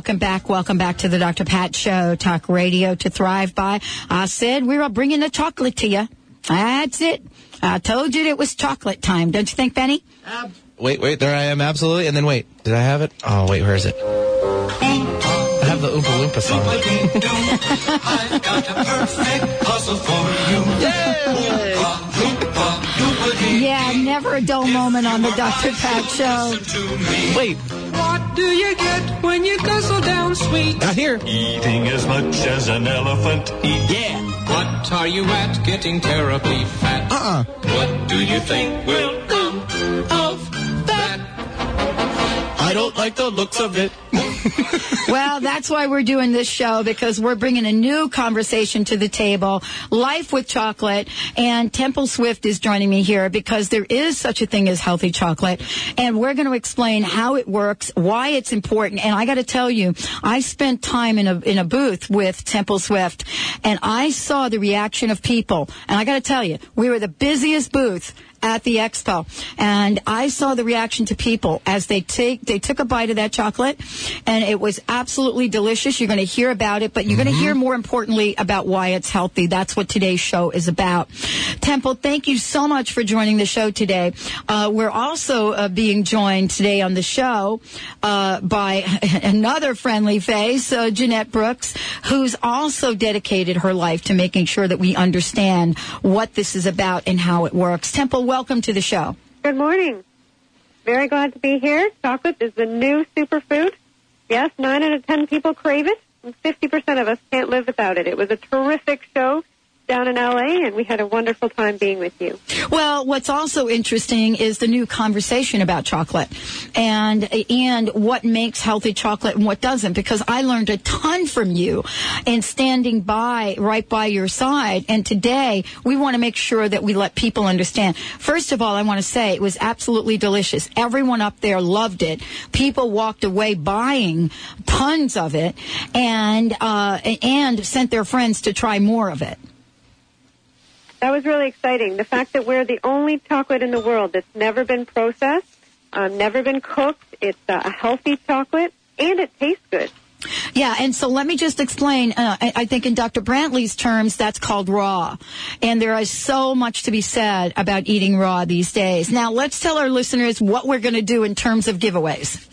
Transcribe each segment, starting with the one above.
welcome back. Welcome back to the Dr. Pat Show, talk radio to thrive by. I said we were bringing the chocolate to you. That's it. I told you it was chocolate time. Don't you think, Benny? Wait, wait, there I am, absolutely. And then wait, did I have it? Oh, wait, where is it? I have the Oompa Loompa song. I've got a perfect puzzle for you. Yeah, never a dull moment on the Dr. Pat Show. Wait, What do you get when you guzzle down sweet? not here. Eating as much as an elephant eats. Yeah. What are you at getting terribly fat? Uh-uh. What do you think will come of that? I don't like the looks of it. Well, that's why we're doing this show because we're bringing a new conversation to the table. Life with chocolate and Temple Swift is joining me here because there is such a thing as healthy chocolate and we're going to explain how it works, why it's important. And I got to tell you, I spent time in a, in a booth with Temple Swift and I saw the reaction of people. And I got to tell you, we were the busiest booth at the expo and I saw the reaction to people as they take they took a bite of that chocolate and it was absolutely delicious. You're going to hear about it, but you're going to hear more importantly about why it's healthy. That's what today's show is about. Temple, thank you so much for joining the show today. Uh, we're also uh, being joined today on the show uh, by another friendly face, uh, Jeanette Brooks, who's also dedicated her life to making sure that we understand what this is about and how it works. Temple, welcome to the show. Good morning. Very glad to be here. Chocolate is the new superfood. Yes, nine out of ten people crave it, and 50% of us can't live without it. It was a terrific show down in LA, and we had a wonderful time being with you. Well, what's also interesting is the new conversation about chocolate and and what makes healthy chocolate and what doesn't because I learned a ton from you and standing by right by your side and today we want to make sure that we let people understand. First of all, I want to say it was absolutely delicious. Everyone up there loved it. People walked away buying tons of it and uh, and sent their friends to try more of it. That was really exciting. The fact that we're the only chocolate in the world that's never been processed, um, never been cooked. It's uh, a healthy chocolate, and it tastes good. Yeah, and so let me just explain. Uh, I, I think in Dr. Brantley's terms, that's called raw. And there is so much to be said about eating raw these days. Now, let's tell our listeners what we're going to do in terms of giveaways.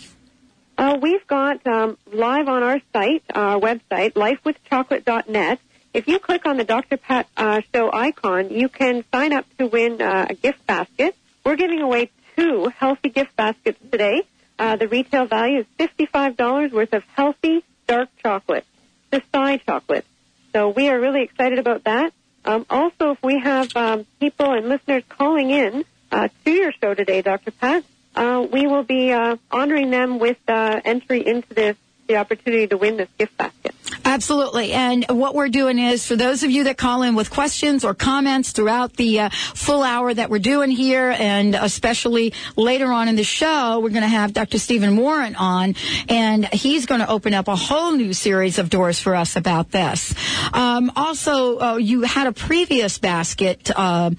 Uh, we've got um, live on our site, our website, lifewithchocolate.net. If you click on the Dr. Pat uh, Show icon, you can sign up to win uh, a gift basket. We're giving away two healthy gift baskets today. Uh, the retail value is $55 worth of healthy dark chocolate, the Xocai chocolate. So we are really excited about that. Um, also, if we have um, people and listeners calling in uh, to your show today, Dr. Pat, uh, we will be uh, honoring them with uh, entry into the, the opportunity to win this gift basket. Absolutely. And what we're doing is for those of you that call in with questions or comments throughout the uh, full hour that we're doing here, and especially later on in the show, we're going to have Dr. Stephen Warren on, and he's going to open up a whole new series of doors for us about this. Um, also, uh, you had a previous basket uh,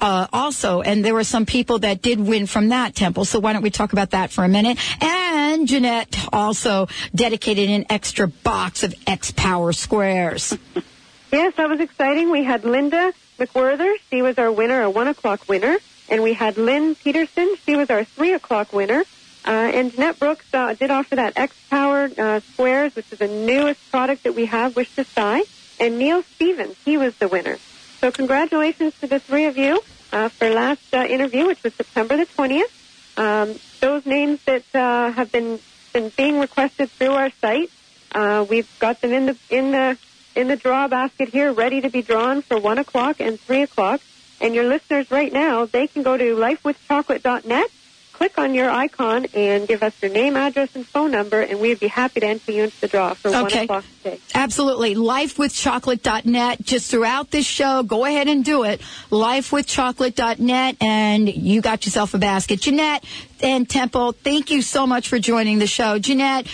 uh, also, and there were some people that did win from that temple. So why don't we talk about that for a minute? And Jeanette also dedicated an extra box of X Power Squares. Yes, that was exciting. We had Linda McWhirther. She was our winner, a one o'clock winner. And we had Lynn Peterson. She was our three o'clock winner. Uh, and Jeanette Brooks uh, did offer that X Power uh, Squares, which is the newest product that we have, Wish to Sigh. And Neil Stevens, he was the winner. So congratulations to the three of you uh, for last uh, interview, which was September the 20th. Um, those names that uh, have been, been being requested through our site, uh, we've got them in the in the in the draw basket here, ready to be drawn for one o'clock and three o'clock. And your listeners right now, they can go to lifewithchocolate.net, click on your icon and give us your name, address, and phone number, and we'd be happy to enter you into the draw for one Okay. o'clock today. Absolutely. Lifewithchocolate.net. Just throughout this show, go ahead and do it. Lifewithchocolate.net, and you got yourself a basket. Jeanette and Temple, thank you so much for joining the show. Jeanette,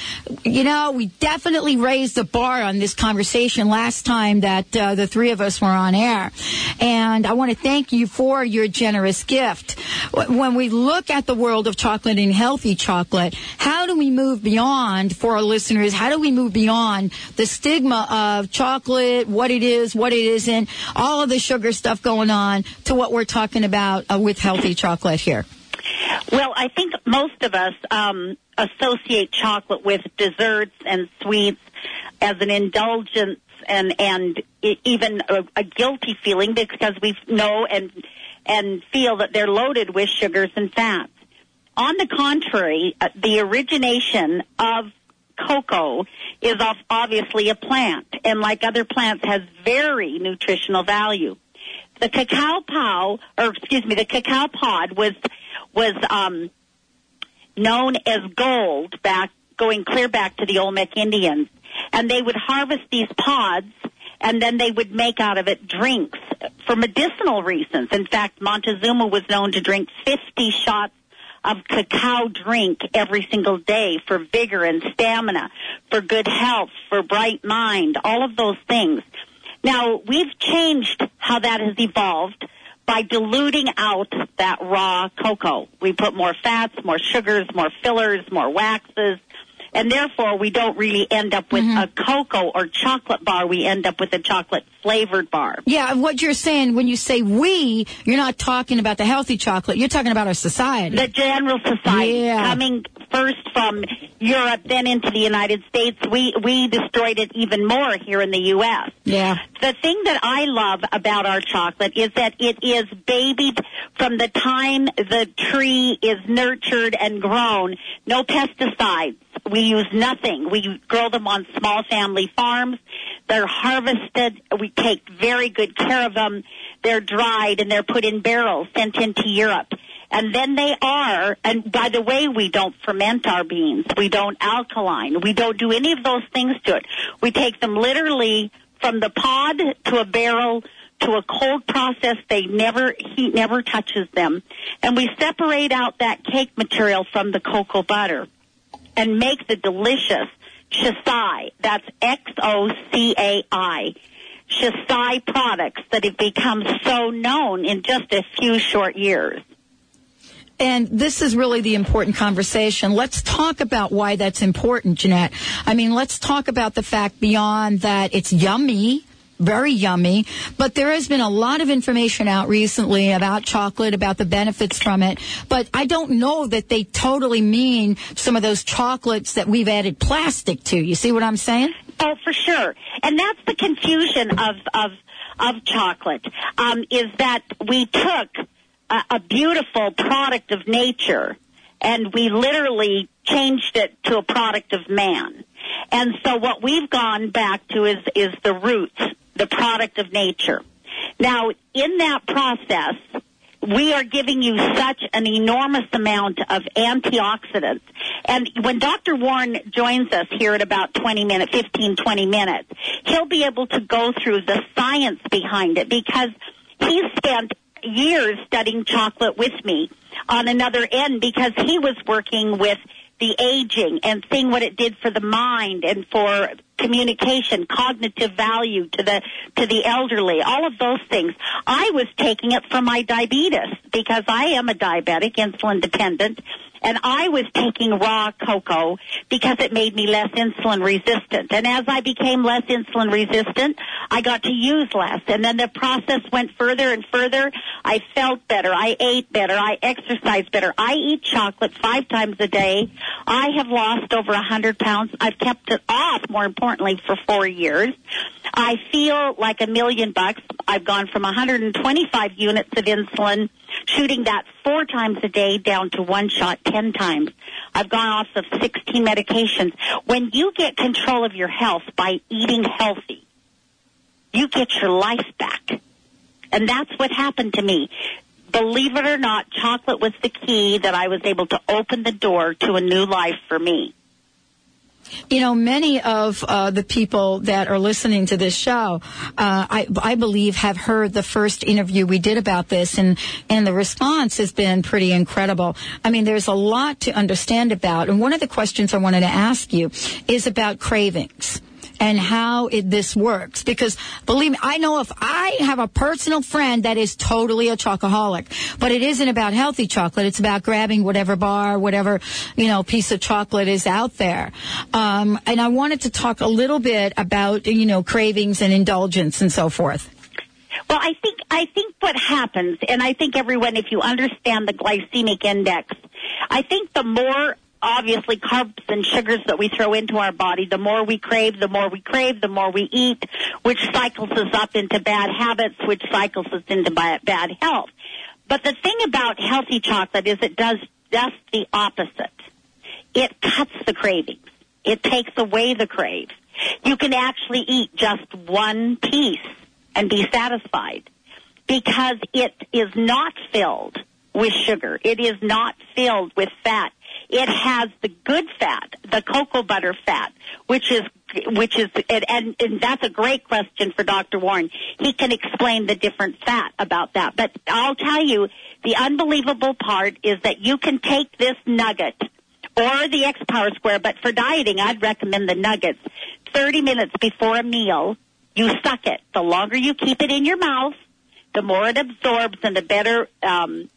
you know, we definitely raised the bar on this conversation last time that uh, the three of us were on air. And I want to thank you for your generous gift. When we look at the world of chocolate and healthy chocolate, how do we move beyond, for our listeners, how do we move beyond the stigma of chocolate, what it is, what it isn't, all of the sugar stuff going on, to what we're talking about uh, with healthy chocolate here? Well, I think most of us um, associate chocolate with desserts and sweets as an indulgence and and even a, a guilty feeling because we know and and feel that they're loaded with sugars and fats. On the contrary, uh, the origination of cocoa is obviously a plant, and like other plants, has very nutritional value. The cacao pow, or excuse me, the cacao pod was was um, known as gold back going clear back to the Olmec Indians, and they would harvest these pods. And then they would make out of it drinks for medicinal reasons. In fact, Montezuma was known to drink 50 shots of cacao drink every single day for vigor and stamina, for good health, for bright mind, all of those things. Now, we've changed how that has evolved by diluting out that raw cocoa. We put more fats, more sugars, more fillers, more waxes, and therefore we don't really end up with mm-hmm. a cocoa or chocolate bar. We end up with a chocolate flavored bar. Yeah, what you're saying when you say we, you're not talking about the healthy chocolate. You're talking about our society. The general society Yeah. coming first from Europe, then into the United States. We we destroyed it even more here in the U.S. yeah. The thing that I love about our chocolate is that it is babied from the time the tree is nurtured and grown. No pesticides. We use nothing. We grow them on small family farms. They're harvested. We take very good care of them. They're dried and they're put in barrels sent into Europe. And then they are, and by the way, we don't ferment our beans. We don't alkaline. We don't do any of those things to it. We take them literally from the pod to a barrel to a cold process. They never, heat never touches them. And we separate out that cake material from the cocoa butter and make the delicious Xocai. That's X-O-C-A-I. Xocai products that have become so known in just a few short years. And this is really the important conversation. Let's talk about why that's important, Jeanette. I mean, let's talk about the fact beyond that it's yummy. Very yummy, but there has been a lot of information out recently about chocolate, about the benefits from it. But I don't know that they totally mean some of those chocolates that we've added plastic to. You see what I'm saying? Oh, for sure. And that's the confusion of of of chocolate. Um, is that we took a, a beautiful product of nature and we literally changed it to a product of man. And so what we've gone back to is is the roots, the product of nature. Now, in that process, we are giving you such an enormous amount of antioxidants. And when Dr. Warren joins us here at about 20 minutes, 15, 20 minutes, he'll be able to go through the science behind it because he spent years studying chocolate with me on another end because he was working with the aging and seeing what it did for the mind and for communication, cognitive value to the to the elderly, all of those things. I was taking it for my diabetes because I am a diabetic, insulin dependent, and I was taking raw cocoa because it made me less insulin resistant. And as I became less insulin resistant, I got to use less. And then the process went further and further. I felt better. I ate better. I exercised better. I eat chocolate five times a day. I have lost over a hundred pounds. I've kept it off, more importantly, for four years. I feel like a million bucks. I've gone from 125 units of insulin, shooting that four times a day down to one shot 10 times. I've gone off of 16 medications. When you get control of your health by eating healthy, you get your life back. And that's what happened to me. believe it or not, chocolate was the key that I was able to open the door to a new life for me. You know, many of uh, the people that are listening to this show, uh, I, I believe, have heard the first interview we did about this, and and the response has been pretty incredible. I mean, there's a lot to understand about, and one of the questions I wanted to ask you is about cravings and how it, this works. Because believe me, I know if I have a personal friend that is totally a chocoholic, but it isn't about healthy chocolate. It's about grabbing whatever bar, whatever, you know, piece of chocolate is out there. Um, and I wanted to talk a little bit about, you know, cravings and indulgence and so forth. Well, I think I think what happens, and I think everyone, if you understand the glycemic index, I think the more obviously carbs and sugars that we throw into our body, the more we crave, the more we crave, the more we eat, which cycles us up into bad habits, which cycles us into bad health. But the thing about healthy chocolate is it does just the opposite. It cuts the cravings. It takes away the crave. You can actually eat just one piece and be satisfied because it is not filled with sugar. It is not filled with fat. It has the good fat, the cocoa butter fat, which is which is and, and, and that's a great question for Dr. Warren. He can explain the different fat about that. But I'll tell you, the unbelievable part is that you can take this nugget or the X Power Square, but for dieting, I'd recommend the nuggets. 30 minutes before a meal, you suck it. The longer you keep it in your mouth, the more it absorbs and the better um,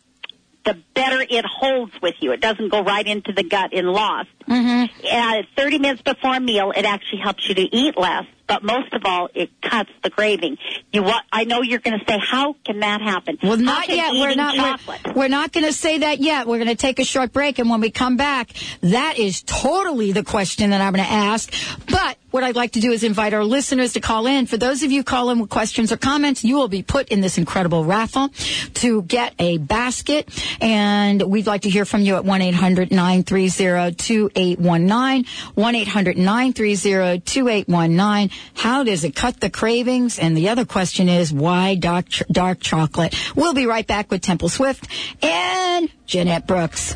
the better it holds with you. It doesn't go right into the gut in loss. Mm-hmm. Uh, 30 minutes before a meal, it actually helps you to eat less, but most of all, it cuts the craving. You, wa- I know you're going to say, how can that happen? Well, not yet. We're not. Chocolate? We're, we're not going to say that yet. We're going to take a short break, and when we come back, that is totally the question that I'm going to ask. But what I'd like to do is invite our listeners to call in. For those of you call in with questions or comments, you will be put in this incredible raffle to get a basket, and we'd like to hear from you at 1-800-930-2819, one 2819 How does it cut the cravings? And the other question is why dark ch- dark chocolate? We'll be right back with Temple Swift and Jeanette Brooks.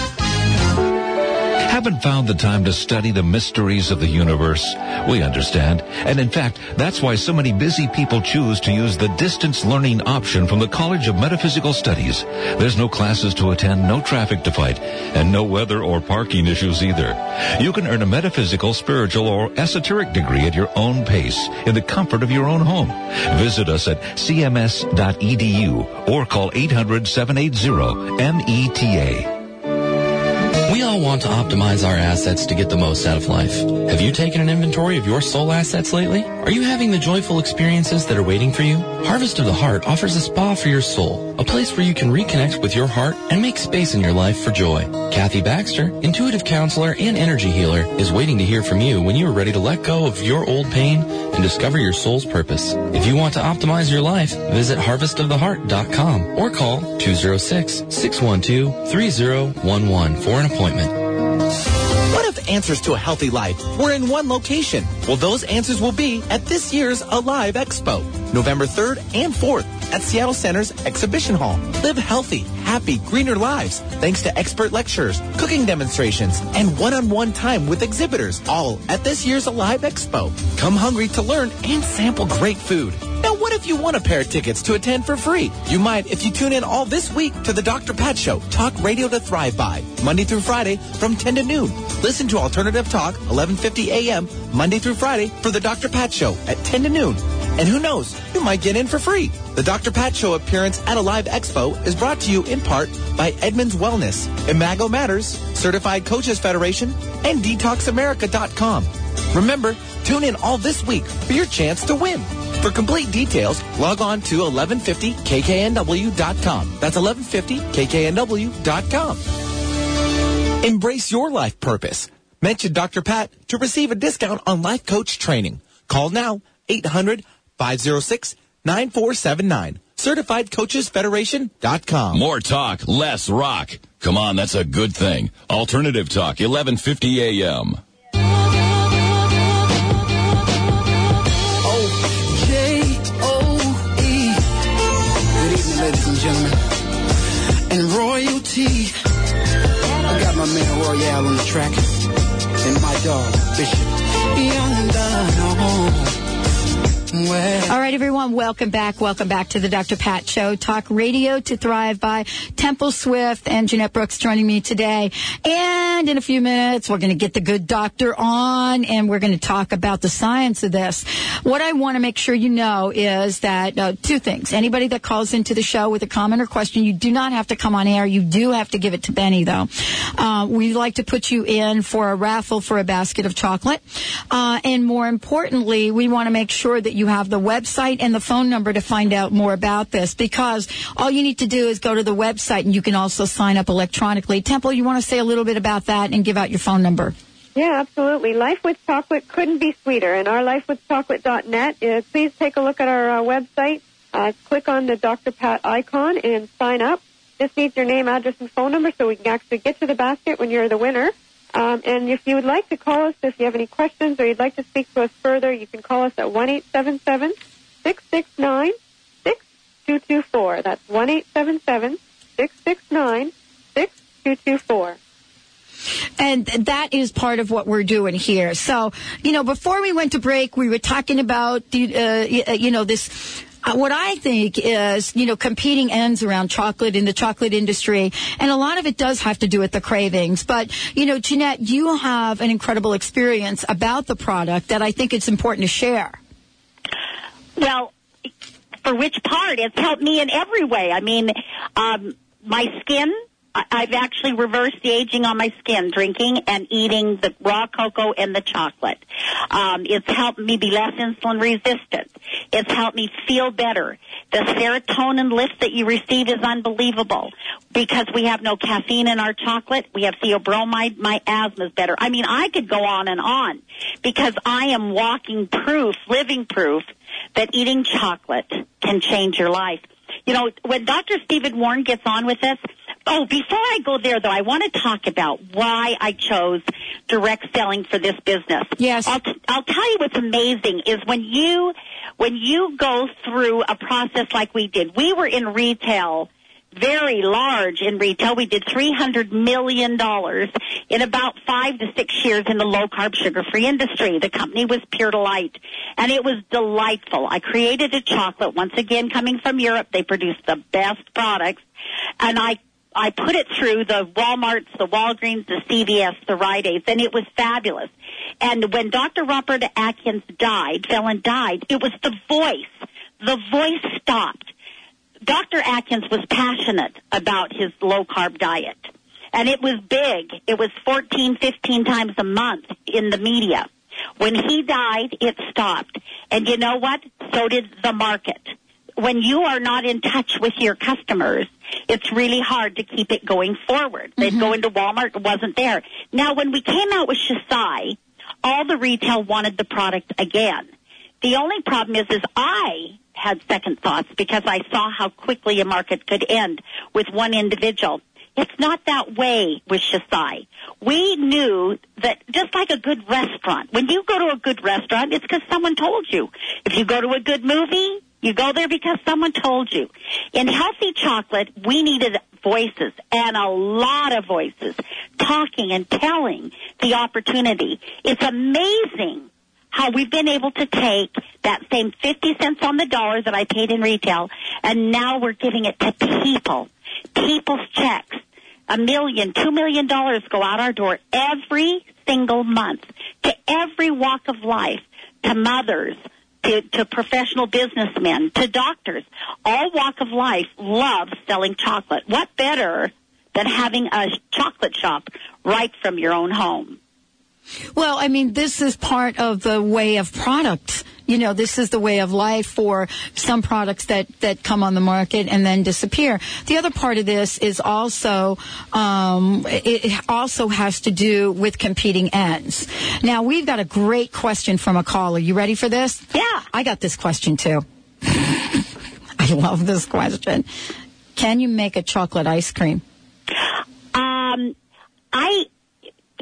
Haven't found the time to study the mysteries of the universe? We understand. And in fact, that's why so many busy people choose to use the distance learning option from the College of Metaphysical Studies. There's no classes to attend, no traffic to fight, and no weather or parking issues either. You can earn a metaphysical, spiritual, or esoteric degree at your own pace in the comfort of your own home. Visit us at cms.edu or call 800-780-META. We all want to optimize our assets to get the most out of life. Have you taken an inventory of your soul assets lately? Are you having the joyful experiences that are waiting for you? Harvest of the Heart offers a spa for your soul, a place where you can reconnect with your heart and make space in your life for joy. Kathy Baxter, intuitive counselor and energy healer, is waiting to hear from you when you are ready to let go of your old pain and discover your soul's purpose. If you want to optimize your life, visit harvestoftheheart.com or call 206-612-3011 for an appointment. What if answers to a healthy life were in one location? Well, those answers will be at this year's Alive Expo, November 3rd and 4th. at Seattle Center's Exhibition Hall. Live healthy, happy, greener lives thanks to expert lectures, cooking demonstrations, and one-on-one time with exhibitors, all at this year's Alive Expo. Come hungry to learn and sample great food. What if you won a pair of tickets to attend for free? You might if you tune in all this week to the Dr. Pat Show, Talk Radio to Thrive By, Monday through Friday from 10 to noon. Listen to Alternative Talk, 1150 a.m., Monday through Friday for the Dr. Pat Show at 10 to noon. And who knows, you might get in for free. The Dr. Pat Show appearance at a live expo is brought to you in part by Edmonds Wellness, Imago Matters, Certified Coaches Federation, and DetoxAmerica.com. Remember, tune in all this week for your chance to win. For complete details, log on to 1150kknw.com. That's 1150kknw.com. Embrace your life purpose. Mention Dr. Pat to receive a discount on life coach training. Call now 800 506 9479. CertifiedCoachesFederation.com. More talk, less rock. Come on, that's a good thing. Alternative Talk, 1150 a.m. royalty. I got my man Royale on the track. And my dog, Bishop. Yonder. All right, everyone, welcome back. Welcome back to the Dr. Pat Show. Talk radio to thrive by Temple Swift and Jeanette Brooks joining me today. And in a few minutes, we're going to get the good doctor on and we're going to talk about the science of this. What I want to make sure you know is that uh, two things. Anybody that calls into the show with a comment or question, you do not have to come on air. You do have to give it to Benny, though. Uh, we'd like to put you in for a raffle for a basket of chocolate. Uh, and more importantly, we want to make sure that you have the website and the phone number to find out more about this because all you need to do is go to the website and you can also sign up electronically. Temple, you want to say a little bit about that and give out your phone number? Yeah, absolutely. Life with Chocolate couldn't be sweeter. And our lifewithchocolate.net, uh, please take a look at our uh, website. Uh, click on the Dr. Pat icon and sign up. This needs your name, address, and phone number so we can actually get to the basket when you're the winner. Um, and if you would like to call us, if you have any questions or you'd like to speak to us further, you can call us at one eight seven seven six six nine six two two four. That's one eight seven seven six six nine six two two four. And that is part of what we're doing here. So, you know, before we went to break, we were talking about, the, uh, you know, this uh, what I think is, you know, competing ends around chocolate in the chocolate industry. And a lot of it does have to do with the cravings. But, you know, Jeanette, you have an incredible experience about the product that I think it's important to share. Well, for which part? It's helped me in every way. I mean, um, my skin, I've actually reversed the aging on my skin, drinking and eating the raw cocoa and the chocolate. Um, it's helped me be less insulin resistant. It's helped me feel better. The serotonin lift that you receive is unbelievable because we have no caffeine in our chocolate. We have theobromide. My asthma's better. I mean, I could go on and on because I am walking proof, living proof that eating chocolate can change your life. You know, when Dr. Stephen Warren gets on with us, oh, before I go there though, I want to talk about why I chose direct selling for this business. Yes. I'll, t- I'll tell you what's amazing is when you, when you go through a process like we did, we were in retail very large in retail. We did $300 million in about five to six years in the low carb sugar free industry. The company was Pure Delight and it was delightful. I created a chocolate once again coming from Europe. They produced the best products and I I put it through the Walmarts, the Walgreens, the CVS, the Rite Aids, and it was fabulous. And when Dr. Robert Atkins died, fell and died, it was the voice. The voice stopped. Dr. Atkins was passionate about his low carb diet. And it was big. It was 14, 15 times a month in the media. When he died, it stopped. And you know what? So did the market. When you are not in touch with your customers, it's really hard to keep it going forward. They'd go mm-hmm. into Walmart, it wasn't there. Now, when we came out with Xocai, all the retail wanted the product again. The only problem is, is I had second thoughts because I saw how quickly a market could end with one individual. It's not that way with Xocai. We knew that just like a good restaurant, when you go to a good restaurant, it's because someone told you. If you go to a good movie, You go there because someone told you. In healthy chocolate, we needed voices and a lot of voices talking and telling the opportunity. It's amazing how we've been able to take that same 50 cents on the dollar that I paid in retail and now we're giving it to people. People's checks. A million, two million dollars go out our door every single month to every walk of life, to mothers, to, to professional businessmen, to doctors. All walk of life love selling chocolate. What better than having a chocolate shop right from your own home? Well, I mean, this is part of the way of product. You know, this is the way of life for some products that, that come on the market and then disappear. The other part of this is also, um, it also has to do with competing ends. Now, we've got a great question from a caller. You ready for this? Yeah. I got this question too. I love this question. Can you make a chocolate ice cream? Um, I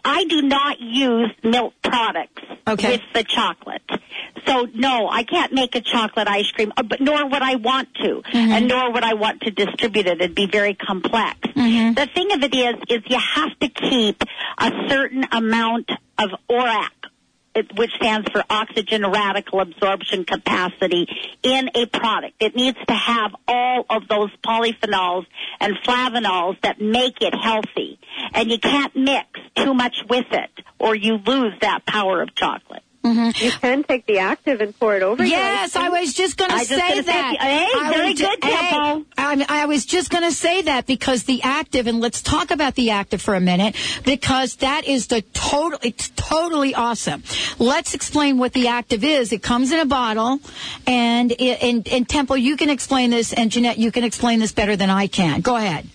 I do not use milk products Okay. with the chocolate. So no, I can't make a chocolate ice cream, uh, but nor would I want to, and nor would I want to distribute it. It'd be very complex. The thing of it is, is you have to keep a certain amount of ORAC, which stands for oxygen radical absorption capacity, in a product. It needs to have all of those polyphenols and flavonols that make it healthy. And you can't mix too much with it, or you lose that power of chocolate. Mm-hmm. You can take the active and pour it over. Yes, I was just going to say just gonna say, that. hey, I very was good, hey, I, I was just going to say that because the active, and let's talk about the active for a minute, because that is the total. It's totally awesome. Let's explain what the active is. It comes in a bottle, and it, and and Temple, you can explain this, and Jeanette, you can explain this better than I can. Go ahead.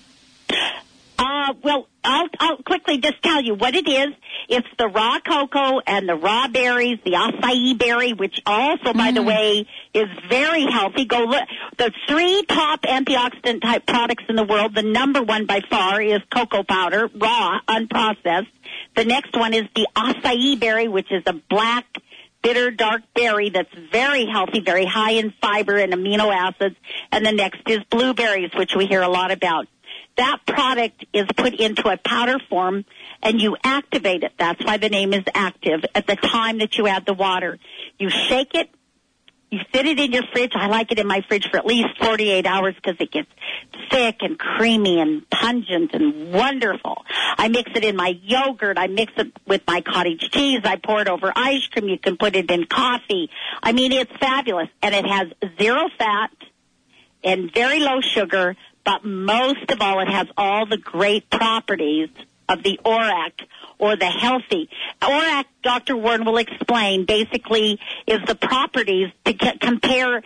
Uh, well, I'll, I'll quickly just tell you what it is. It's the raw cocoa and the raw berries, the acai berry, which also, by the way, is very healthy. Go look. The three top antioxidant type products in the world, the number one by far is cocoa powder, raw, unprocessed. The next one is the acai berry, which is a black, bitter dark berry that's very healthy, very high in fiber and amino acids. And the next is blueberries, which we hear a lot about. That product is put into a powder form and you activate it. That's why the name is active at the time that you add the water. You shake it, you sit it in your fridge. I like it in my fridge for at least 48 hours because it gets thick and creamy and pungent and wonderful. I mix it in my yogurt. I mix it with my cottage cheese. I pour it over ice cream. You can put it in coffee. I mean, it's fabulous. And it has zero fat and very low sugar, but most of all, it has all the great properties of the ORAC or the healthy. ORAC, Dr. Warren will explain, basically is the properties to c- compare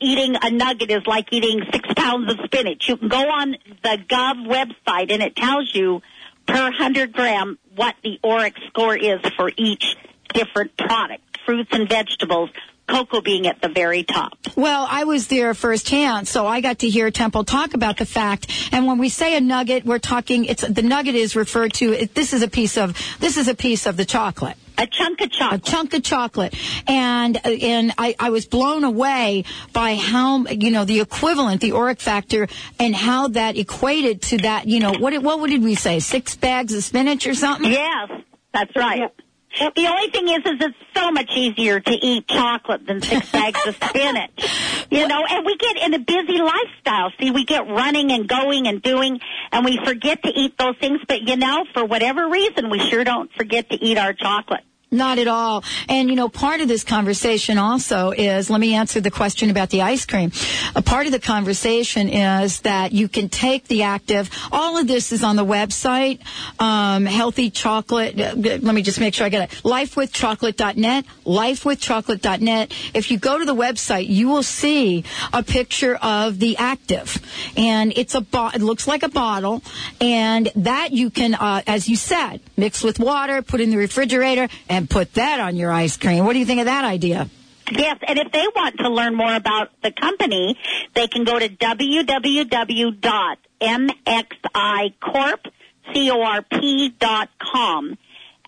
eating a nugget is like eating six pounds of spinach. You can go on the Gov website and it tells you per 100 gram what the ORAC score is for each different product, fruits and vegetables, cocoa being at the very top. Well, I was there firsthand, so I got to hear Temple talk about the fact. And when we say a nugget, we're talking. It's the nugget is referred to. It, this is a piece of. This is a piece of the chocolate. A chunk of chocolate. A chunk of chocolate, and and I, I was blown away by how you know the equivalent, the ORAC factor, and how that equated to that. You know what? It, what did we say? Six bags of spinach or something? Yes, that's right. The only thing is, is it's so much easier to eat chocolate than six bags of spinach. You know, and we get in a busy lifestyle. See, we get running and going and doing, and we forget to eat those things. But you know, for whatever reason, we sure don't forget to eat our chocolate. Not at all. And you know, part of this conversation also is, let me answer the question about the ice cream. A part of the conversation is that you can take the active, all of this is on the website, um, healthy chocolate, uh, let me just make sure I get it, lifewithchocolate.net, lifewithchocolate.net. If you go to the website, you will see a picture of the active. And it's a, bo- it looks like a bottle, and that you can, uh, as you said, mix with water, put in the refrigerator, and put that on your ice cream. What do you think of that idea? Yes, and if they want to learn more about the company, they can go to www.mxicorp.com.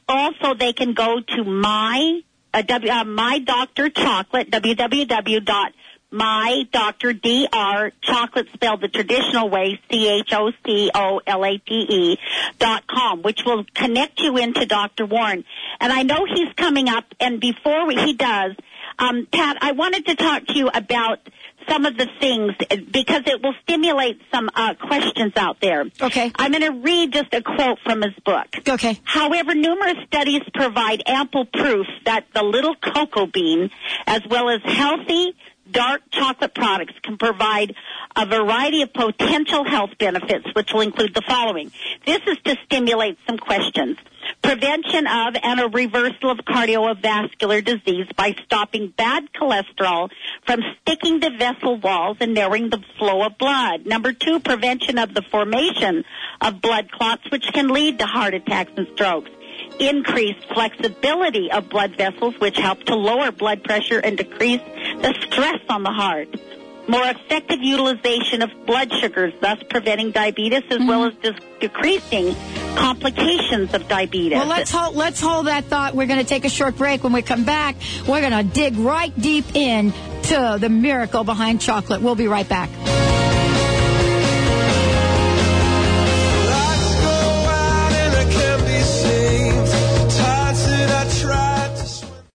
Also, they can go to my uh, w, uh, my Doctor Chocolate www my Dr. Dr. Chocolate spelled the traditional way, C-H-O-C-O-L-A-T-E dot com, which will connect you into Dr. Warren. And I know he's coming up, and before he does, um, Pat, I wanted to talk to you about some of the things because it will stimulate some uh, questions out there. Okay. I'm going to read just a quote from his book. Okay. However, numerous studies provide ample proof that the little cocoa bean, as well as healthy, dark chocolate products can provide a variety of potential health benefits, which will include the following. This is to stimulate some questions. Prevention of and a reversal of cardiovascular disease by stopping bad cholesterol from sticking to vessel walls and narrowing the flow of blood. Number two, prevention of the formation of blood clots, which can lead to heart attacks and strokes increased flexibility of blood vessels, which help to lower blood pressure and decrease the stress on the heart. More effective utilization of blood sugars, thus preventing diabetes as well as decreasing complications of diabetes. Well, let's hold let's hold that thought. We're going to take a short break. When we come back, we're going to dig right deep in to the miracle behind chocolate. We'll be right back.